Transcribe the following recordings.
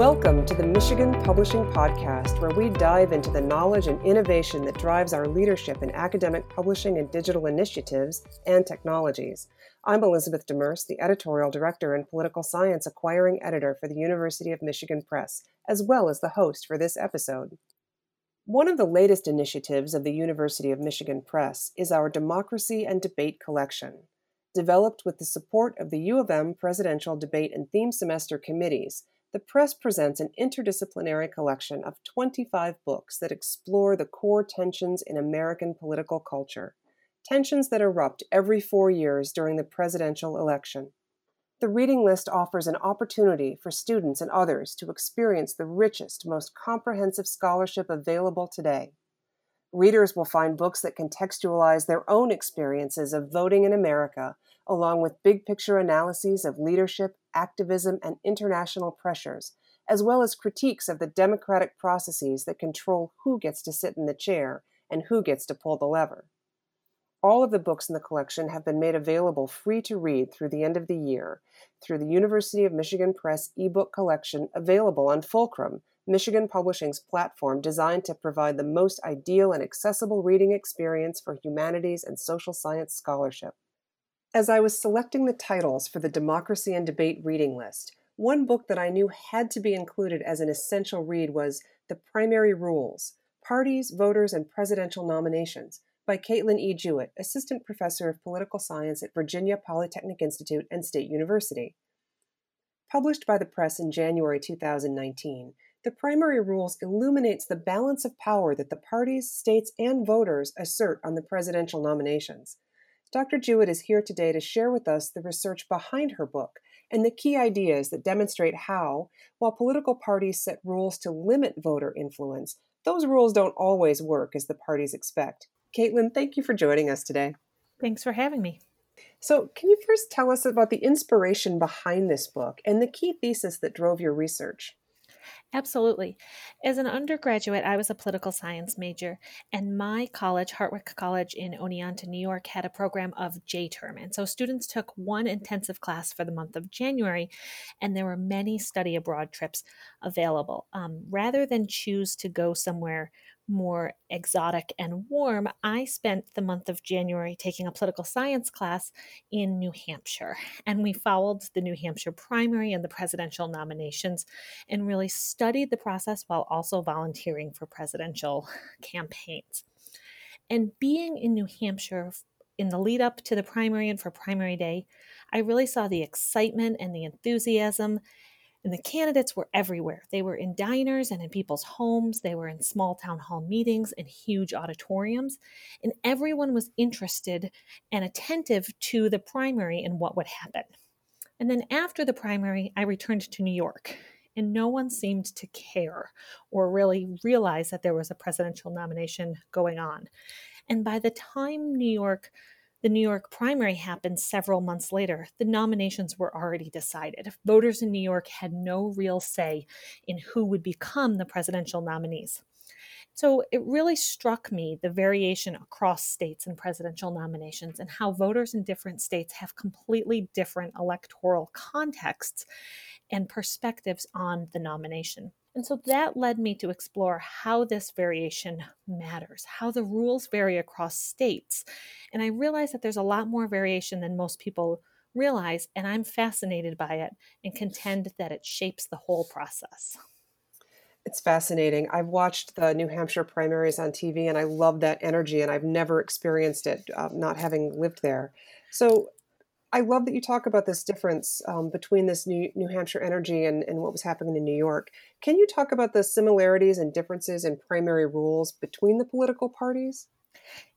Welcome to the Michigan Publishing Podcast, where we dive into the knowledge and innovation that drives our leadership in academic publishing and digital initiatives and technologies. I'm Elizabeth Demers, the editorial director and political science acquiring editor for the University of Michigan Press, as well as the host for this episode. One of the latest initiatives of the University of Michigan Press is our Democracy and Debate Collection. Developed with the support of the U of M Presidential Debate and Theme Semester Committees, the press presents an interdisciplinary collection of 25 books that explore the core tensions in American political culture, tensions that erupt every four years during the presidential election. The reading list offers an opportunity for students and others to experience the richest, most comprehensive scholarship available today. Readers will find books that contextualize their own experiences of voting in America along with big picture analyses of leadership, activism, and international pressures, as well as critiques of the democratic processes that control who gets to sit in the chair and who gets to pull the lever. All of the books in the collection have been made available free to read through the end of the year through the University of Michigan Press ebook collection available on Fulcrum, Michigan Publishing's platform designed to provide the most ideal and accessible reading experience for humanities and social science scholarship. As I was selecting the titles for the Democracy and Debate reading list, one book that I knew had to be included as an essential read was The Primary Rules Parties, Voters, and Presidential Nominations by Caitlin E. Jewitt, Assistant Professor of Political Science at Virginia Polytechnic Institute and State University. Published by the press in January 2019, the primary rules illuminates the balance of power that the parties, states, and voters assert on the presidential nominations. Dr. Jewitt is here today to share with us the research behind her book and the key ideas that demonstrate how, while political parties set rules to limit voter influence, those rules don't always work as the parties expect. Caitlin, thank you for joining us today. Thanks for having me. So, can you first tell us about the inspiration behind this book and the key thesis that drove your research? Absolutely. As an undergraduate, I was a political science major, and my college, Hartwick College in Oneonta, New York, had a program of J term. And so students took one intensive class for the month of January, and there were many study abroad trips available. Um, rather than choose to go somewhere more exotic and warm, I spent the month of January taking a political science class in New Hampshire. And we followed the New Hampshire primary and the presidential nominations and really studied the process while also volunteering for presidential campaigns. And being in New Hampshire in the lead up to the primary and for primary day, I really saw the excitement and the enthusiasm and the candidates were everywhere. They were in diners and in people's homes, they were in small town hall meetings and huge auditoriums, and everyone was interested and attentive to the primary and what would happen. And then after the primary, I returned to New York, and no one seemed to care or really realize that there was a presidential nomination going on. And by the time New York the New York primary happened several months later. The nominations were already decided. Voters in New York had no real say in who would become the presidential nominees. So it really struck me the variation across states in presidential nominations and how voters in different states have completely different electoral contexts and perspectives on the nomination. And so that led me to explore how this variation matters, how the rules vary across states. And I realized that there's a lot more variation than most people realize, and I'm fascinated by it and contend that it shapes the whole process. It's fascinating. I've watched the New Hampshire primaries on TV and I love that energy, and I've never experienced it, uh, not having lived there. So, I love that you talk about this difference um, between this New, New Hampshire energy and, and what was happening in New York. Can you talk about the similarities and differences in primary rules between the political parties?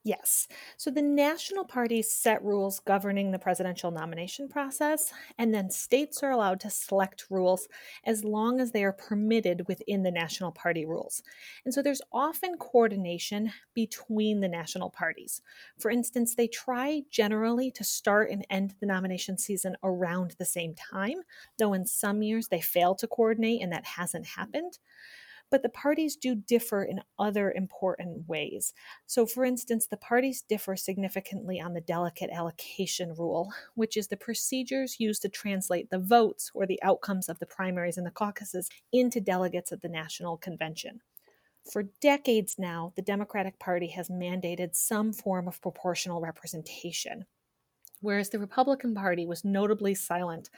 Yes. So the national parties set rules governing the presidential nomination process, and then states are allowed to select rules as long as they are permitted within the national party rules. And so there's often coordination between the national parties. For instance, they try generally to start and end the nomination season around the same time, though in some years they fail to coordinate and that hasn't happened. But the parties do differ in other important ways. So, for instance, the parties differ significantly on the delegate allocation rule, which is the procedures used to translate the votes or the outcomes of the primaries and the caucuses into delegates at the National Convention. For decades now, the Democratic Party has mandated some form of proportional representation whereas the Republican Party was notably silent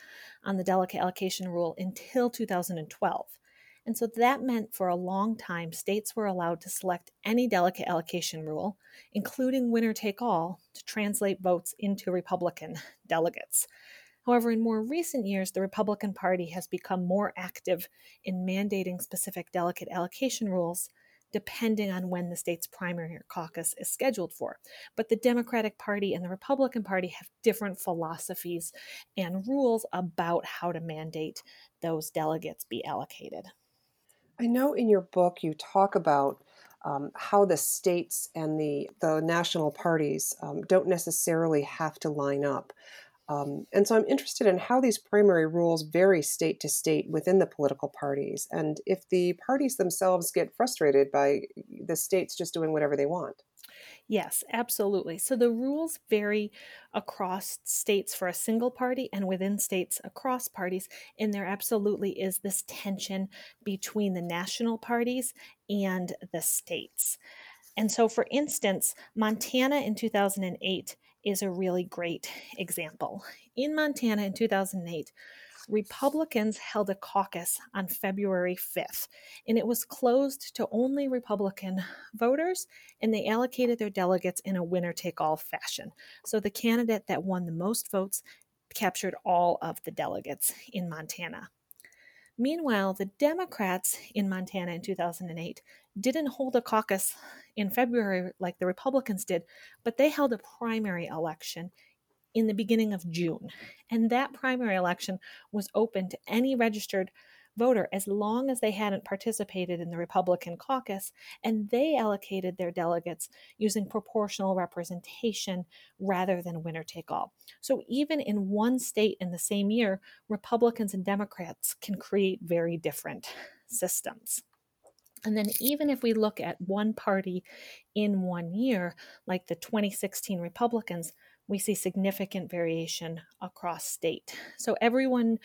on the delegate allocation rule until 2012. And so that meant for a long time, states were allowed to select any delegate allocation rule, including winner take all, to translate votes into Republican delegates. However, in more recent years, the Republican Party has become more active in mandating specific delegate allocation rules depending on when the state's primary or caucus is scheduled for. But the Democratic Party and the Republican Party have different philosophies and rules about how to mandate those delegates be allocated. I know in your book you talk about um, how the states and the, the national parties um, don't necessarily have to line up. Um, and so I'm interested in how these primary rules vary state to state within the political parties, and if the parties themselves get frustrated by the states just doing whatever they want. Yes, absolutely. So the rules vary across states for a single party and within states across parties. And there absolutely is this tension between the national parties and the states. And so, for instance, Montana in 2008 is a really great example. In Montana in 2008, Republicans held a caucus on February 5th, and it was closed to only Republican voters, and they allocated their delegates in a winner take all fashion. So the candidate that won the most votes captured all of the delegates in Montana. Meanwhile, the Democrats in Montana in 2008 didn't hold a caucus in February like the Republicans did, but they held a primary election in the beginning of June. And that primary election was open to any registered voter as long as they hadn't participated in the Republican caucus, and they allocated their delegates using proportional representation rather than winner take all. So even in one state in the same year, Republicans and Democrats can create very different systems. And then, even if we look at one party in one year, like the 2016 Republicans, we see significant variation across state. So everyone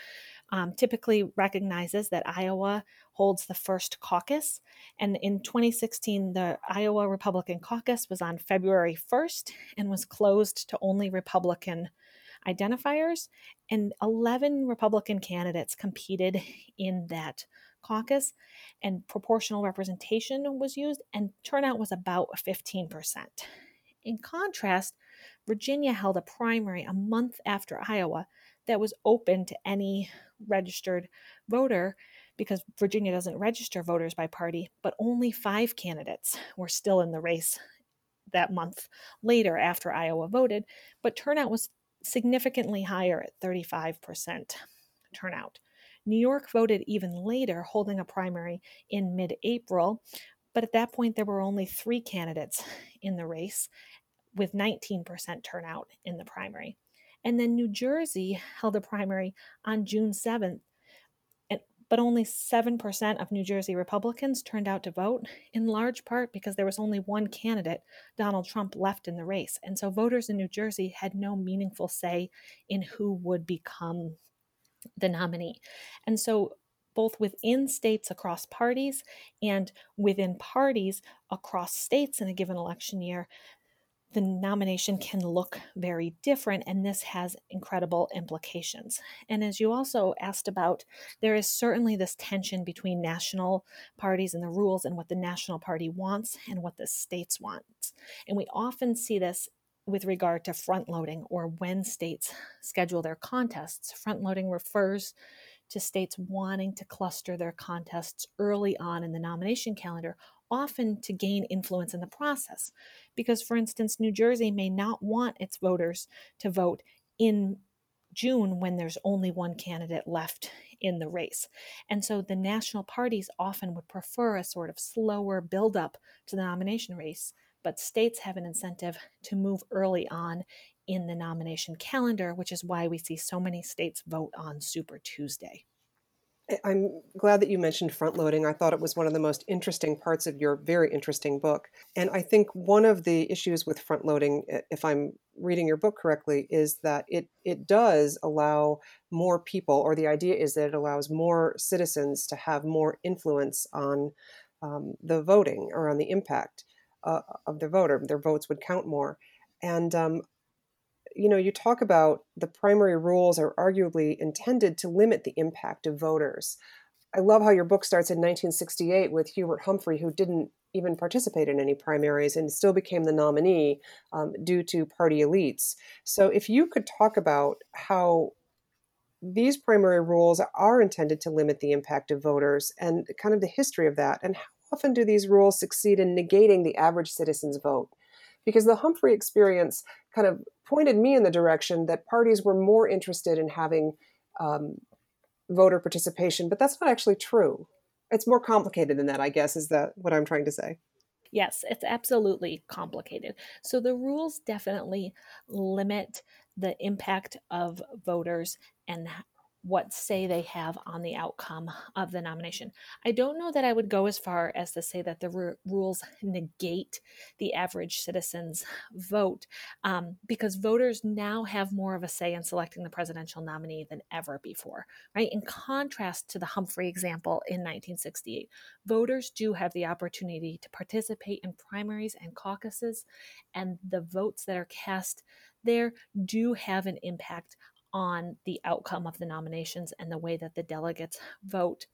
um, typically recognizes that Iowa holds the first caucus. And in 2016, the Iowa Republican caucus was on February 1st and was closed to only Republican identifiers. And 11 Republican candidates competed in that caucus, and proportional representation was used, and turnout was about 15%. In contrast, Virginia held a primary a month after Iowa that was open to any registered voter because Virginia doesn't register voters by party, but only five candidates were still in the race that month later after Iowa voted, but turnout was significantly higher at 35% turnout. New York voted even later, holding a primary in mid April, but at that point there were only three candidates in the race, with 19% turnout in the primary. And then New Jersey held a primary on June 7th, but only 7% of New Jersey Republicans turned out to vote, in large part because there was only one candidate, Donald Trump, left in the race. And so voters in New Jersey had no meaningful say in who would become the nominee. And so both within states across parties and within parties across states in a given election year, the nomination can look very different, and this has incredible implications. And as you also asked about, there is certainly this tension between national parties and the rules and what the national party wants and what the states want. And we often see this with regard to front loading or when states schedule their contests. Front loading refers to states wanting to cluster their contests early on in the nomination calendar often to gain influence in the process. Because, for instance, New Jersey may not want its voters to vote in June when there's only one candidate left in the race. And so the national parties often would prefer a sort of slower buildup to the nomination race, but states have an incentive to move early on in the nomination calendar, which is why we see so many states vote on Super Tuesday. I'm glad that you mentioned front loading. I thought it was one of the most interesting parts of your very interesting book. And I think one of the issues with front loading, if I'm reading your book correctly, is that it, it does allow more people, or the idea is that it allows more citizens to have more influence on um, the voting or on the impact uh, of the voter. Their votes would count more. And um, you know, you talk about the primary rules are arguably intended to limit the impact of voters. I love how your book starts in 1968 with Hubert Humphrey, who didn't even participate in any primaries and still became the nominee um, due to party elites. So, if you could talk about how these primary rules are intended to limit the impact of voters and kind of the history of that, and how often do these rules succeed in negating the average citizen's vote? Because the Humphrey experience kind of pointed me in the direction that parties were more interested in having um, voter participation, but that's not actually true. It's more complicated than that, I guess, is that what I'm trying to say. Yes, it's absolutely complicated. So the rules definitely limit the impact of voters and what say they have on the outcome of the nomination. I don't know that I would go as far as to say that the r- rules negate the average citizen's vote um, because voters now have more of a say in selecting the presidential nominee than ever before, right? In contrast to the Humphrey example in 1968, voters do have the opportunity to participate in primaries and caucuses, and the votes that are cast there do have an impact on the outcome of the nominations and the way that the delegates vote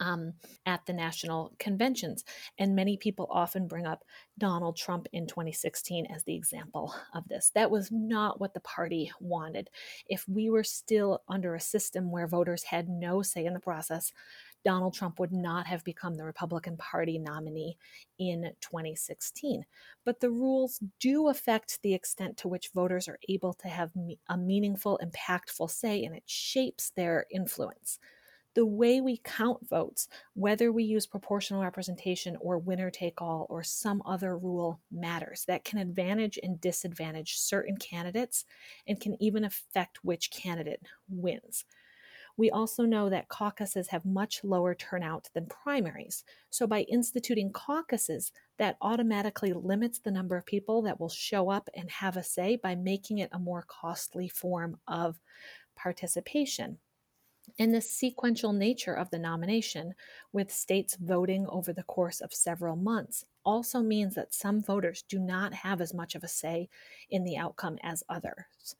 um, at the national conventions. And many people often bring up Donald Trump in 2016 as the example of this. That was not what the party wanted. If we were still under a system where voters had no say in the process, Donald Trump would not have become the Republican Party nominee in 2016. But the rules do affect the extent to which voters are able to have a meaningful, impactful say, and it shapes their influence. The way we count votes, whether we use proportional representation or winner take all or some other rule, matters. That can advantage and disadvantage certain candidates and can even affect which candidate wins. We also know that caucuses have much lower turnout than primaries. So, by instituting caucuses, that automatically limits the number of people that will show up and have a say by making it a more costly form of participation. And the sequential nature of the nomination, with states voting over the course of several months, also means that some voters do not have as much of a say in the outcome as others.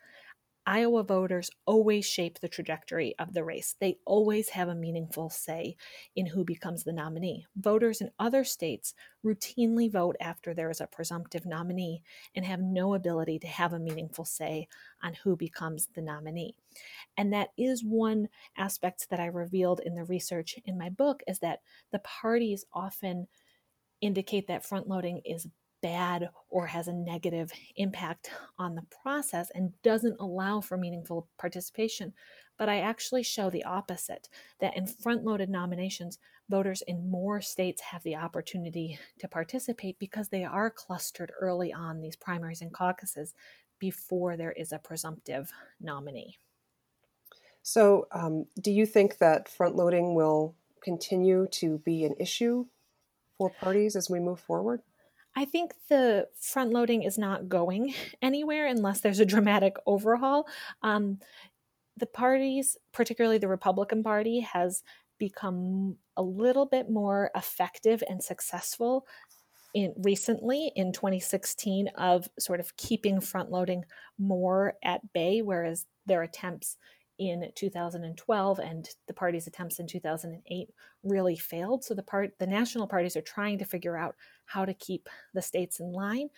Iowa voters always shape the trajectory of the race. They always have a meaningful say in who becomes the nominee. Voters in other states routinely vote after there is a presumptive nominee and have no ability to have a meaningful say on who becomes the nominee. And that is one aspect that I revealed in the research in my book is that the parties often indicate that front loading is bad or has a negative impact on the process and doesn't allow for meaningful participation. But I actually show the opposite that in front loaded nominations, voters in more states have the opportunity to participate because they are clustered early on these primaries and caucuses before there is a presumptive nominee. So, um, do you think that front loading will continue to be an issue for parties as we move forward? I think the front loading is not going anywhere unless there's a dramatic overhaul. Um, the parties, particularly the Republican Party, has become a little bit more effective and successful in recently in 2016 of sort of keeping front loading more at bay, whereas their attempts in 2012 and the party's attempts in 2008 really failed. So the part the national parties are trying to figure out how to keep the states in line.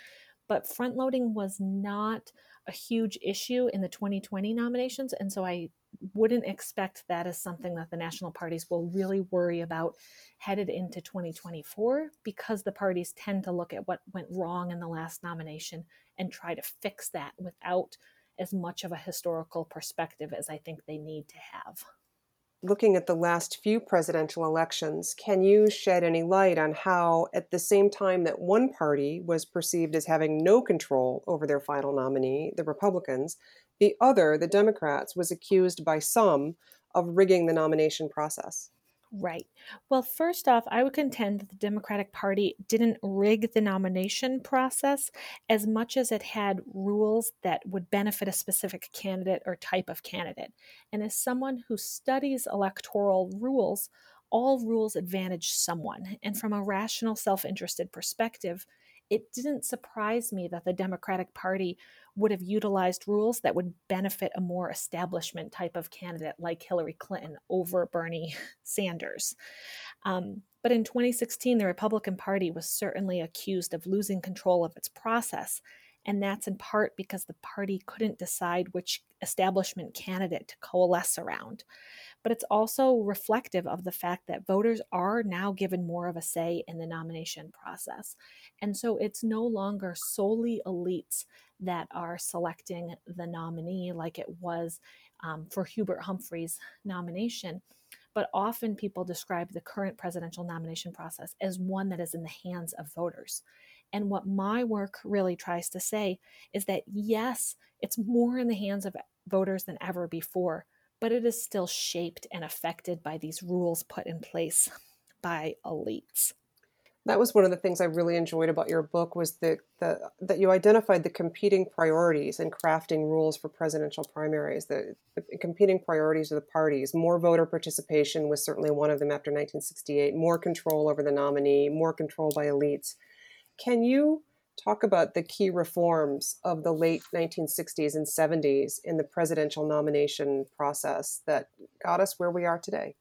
But front loading was not a huge issue in the 2020 nominations. And so I wouldn't expect that as something that the national parties will really worry about headed into 2024 because the parties tend to look at what went wrong in the last nomination and try to fix that without as much of a historical perspective as I think they need to have. looking at the last few presidential elections, can you shed any light on how, at the same time that one party was perceived as having no control over their final nominee, the Republicans, the other, the Democrats, was accused by some of rigging the nomination process? Right. Well, first off, I would contend that the Democratic Party didn't rig the nomination process as much as it had rules that would benefit a specific candidate or type of candidate. And as someone who studies electoral rules, all rules advantage someone. And from a rational, self interested perspective, it didn't surprise me that the Democratic Party would have utilized rules that would benefit a more establishment type of candidate like Hillary Clinton over Bernie Sanders. Um, but in 2016, the Republican Party was certainly accused of losing control of its process. And that's in part because the party couldn't decide which establishment candidate to coalesce around but it's also reflective of the fact that voters are now given more of a say in the nomination process. And so it's no longer solely elites that are selecting the nominee like it was um, for Hubert Humphrey's nomination. But often people describe the current presidential nomination process as one that is in the hands of voters. And what my work really tries to say is that yes, it's more in the hands of voters than ever before, but it is still shaped and affected by these rules put in place by elites. That was one of the things I really enjoyed about your book was the, the that you identified the competing priorities in crafting rules for presidential primaries. The, the competing priorities of the parties. More voter participation was certainly one of them after 1968. More control over the nominee. More control by elites. Can you talk about the key reforms of the late 1960s and 70s in the presidential nomination process that got us where we are today.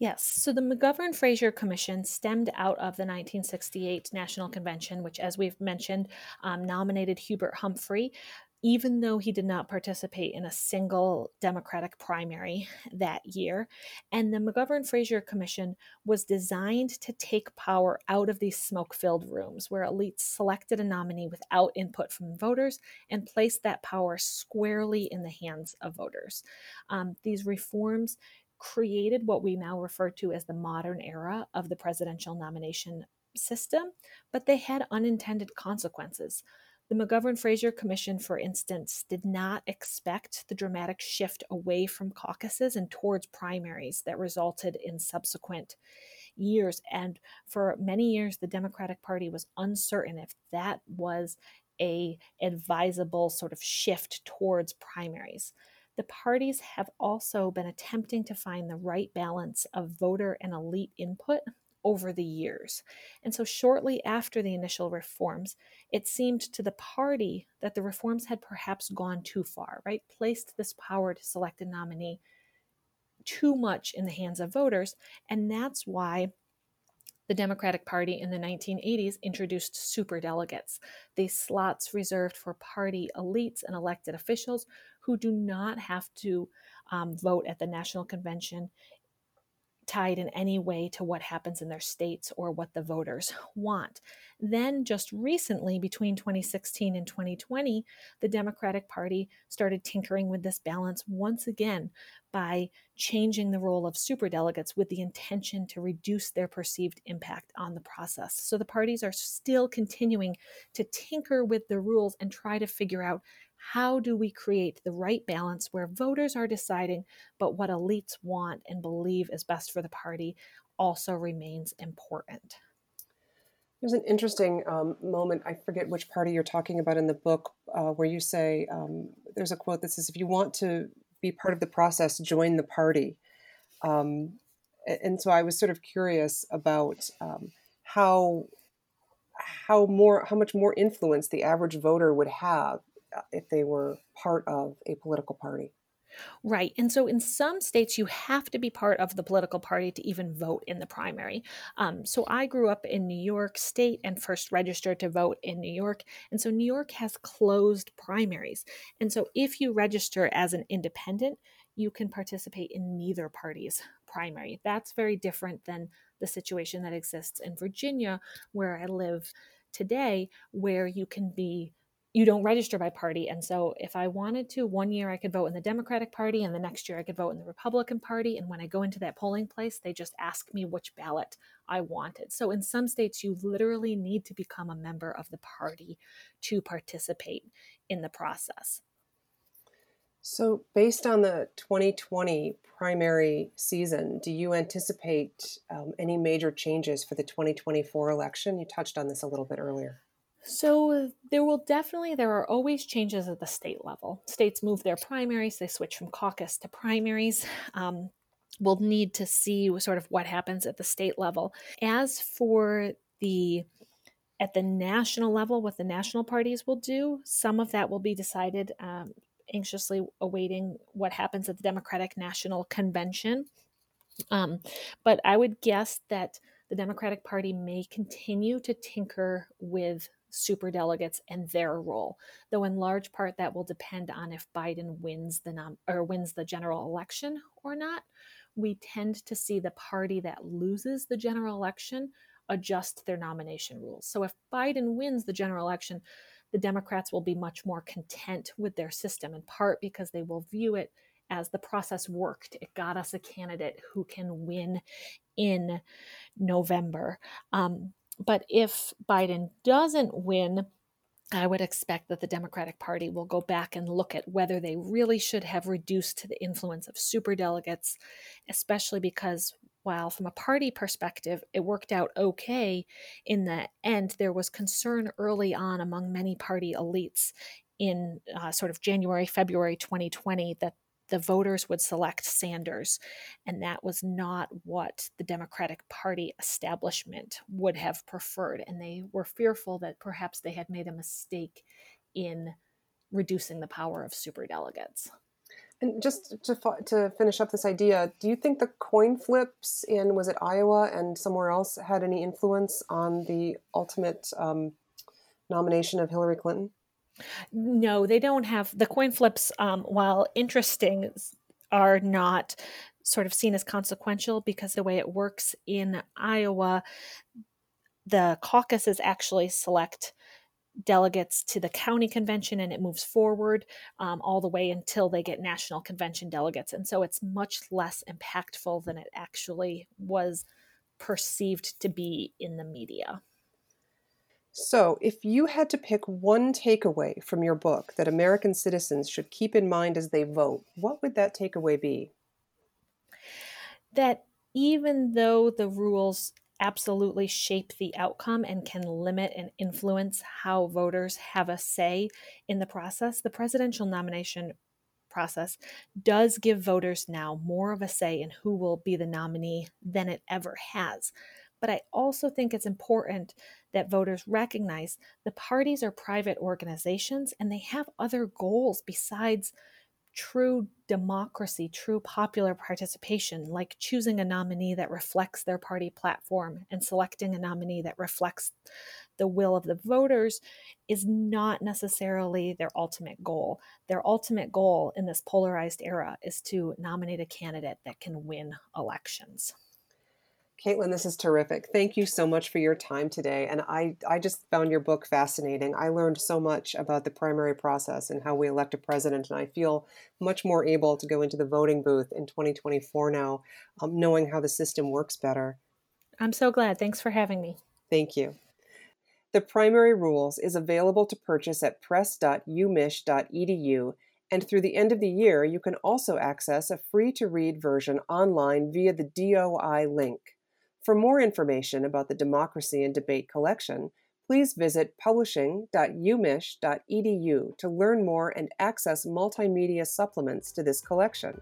Yes, so the McGovern Fraser Commission stemmed out of the 1968 National Convention, which, as we've mentioned, um, nominated Hubert Humphrey even though he did not participate in a single Democratic primary that year. And the McGovern Fraser Commission was designed to take power out of these smoke filled rooms where elites selected a nominee without input from voters and placed that power squarely in the hands of voters. Um, these reforms created what we now refer to as the modern era of the presidential nomination system, but they had unintended consequences. The McGovern Fraser Commission, for instance, did not expect the dramatic shift away from caucuses and towards primaries that resulted in subsequent years. And for many years, the Democratic Party was uncertain if that was a advisable sort of shift towards primaries. The parties have also been attempting to find the right balance of voter and elite input over the years. And so, shortly after the initial reforms, it seemed to the party that the reforms had perhaps gone too far, right? Placed this power to select a nominee too much in the hands of voters. And that's why the Democratic Party in the 1980s introduced super delegates, these slots reserved for party elites and elected officials who do not have to um, vote at the National Convention tied in any way to what happens in their states or what the voters want. Then, just recently, between 2016 and 2020, the Democratic Party started tinkering with this balance once again by changing the role of superdelegates with the intention to reduce their perceived impact on the process. So the parties are still continuing to tinker with the rules and try to figure out how do we create the right balance where voters are deciding, but what elites want and believe is best for the party also remains important? There's an interesting um, moment. I forget which party you're talking about in the book, uh, where you say um, there's a quote that says, "If you want to be part of the process, join the party." Um, and so I was sort of curious about um, how how more how much more influence the average voter would have if they were part of a political party. Right. And so in some states, you have to be part of the political party to even vote in the primary. Um, so I grew up in New York State and first registered to vote in New York. And so New York has closed primaries. And so if you register as an independent, you can participate in neither party's primary. That's very different than the situation that exists in Virginia, where I live today, where you can be you don't register by party. And so if I wanted to, one year I could vote in the Democratic Party, and the next year I could vote in the Republican Party. And when I go into that polling place, they just ask me which ballot I wanted. So in some states, you literally need to become a member of the party to participate in the process. So, based on the 2020 primary season, do you anticipate um, any major changes for the 2024 election? You touched on this a little bit earlier. So there will definitely there are always changes at the state level. States move their primaries; they switch from caucus to primaries. Um, we'll need to see sort of what happens at the state level. As for the at the national level, what the national parties will do, some of that will be decided. Um, anxiously awaiting what happens at the Democratic National Convention. Um, but I would guess that the Democratic Party may continue to tinker with super delegates and their role though in large part that will depend on if biden wins the nom- or wins the general election or not. We tend to see the party that loses the general election adjust their nomination rules. So if biden wins the general election the democrats will be much more content with their system in part because they will view it as the process worked. It got us a candidate who can win in november. Um, but if Biden doesn't win, I would expect that the Democratic Party will go back and look at whether they really should have reduced the influence of superdelegates, especially because while from a party perspective it worked out okay in the end, there was concern early on among many party elites in uh, sort of January, February 2020 that the voters would select Sanders. And that was not what the Democratic Party establishment would have preferred. And they were fearful that perhaps they had made a mistake in reducing the power of superdelegates. And just to, to finish up this idea, do you think the coin flips in, was it Iowa and somewhere else, had any influence on the ultimate um, nomination of Hillary Clinton? No, they don't have the coin flips. Um, while interesting, are not sort of seen as consequential because the way it works in Iowa, the caucuses actually select delegates to the county convention and it moves forward um, all the way until they get national convention delegates. And so it's much less impactful than it actually was perceived to be in the media. So, if you had to pick one takeaway from your book that American citizens should keep in mind as they vote, what would that takeaway be? That even though the rules absolutely shape the outcome and can limit and influence how voters have a say in the process, the presidential nomination process does give voters now more of a say in who will be the nominee than it ever has. But I also think it's important that voters recognize the parties are private organizations and they have other goals besides true democracy, true popular participation, like choosing a nominee that reflects their party platform and selecting a nominee that reflects the will of the voters, is not necessarily their ultimate goal. Their ultimate goal in this polarized era is to nominate a candidate that can win elections. Caitlin, this is terrific. Thank you so much for your time today. And I, I just found your book fascinating. I learned so much about the primary process and how we elect a president. And I feel much more able to go into the voting booth in 2024 now, um, knowing how the system works better. I'm so glad. Thanks for having me. Thank you. The Primary Rules is available to purchase at press.umich.edu. And through the end of the year, you can also access a free to read version online via the DOI link. For more information about the Democracy and Debate collection, please visit publishing.umich.edu to learn more and access multimedia supplements to this collection.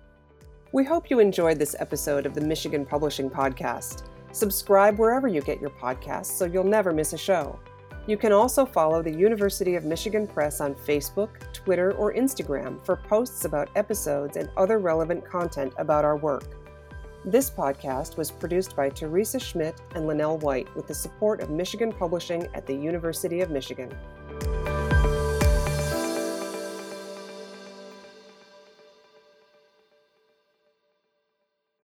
We hope you enjoyed this episode of the Michigan Publishing Podcast. Subscribe wherever you get your podcasts so you'll never miss a show. You can also follow the University of Michigan Press on Facebook, Twitter, or Instagram for posts about episodes and other relevant content about our work. This podcast was produced by Teresa Schmidt and Linnell White with the support of Michigan Publishing at the University of Michigan.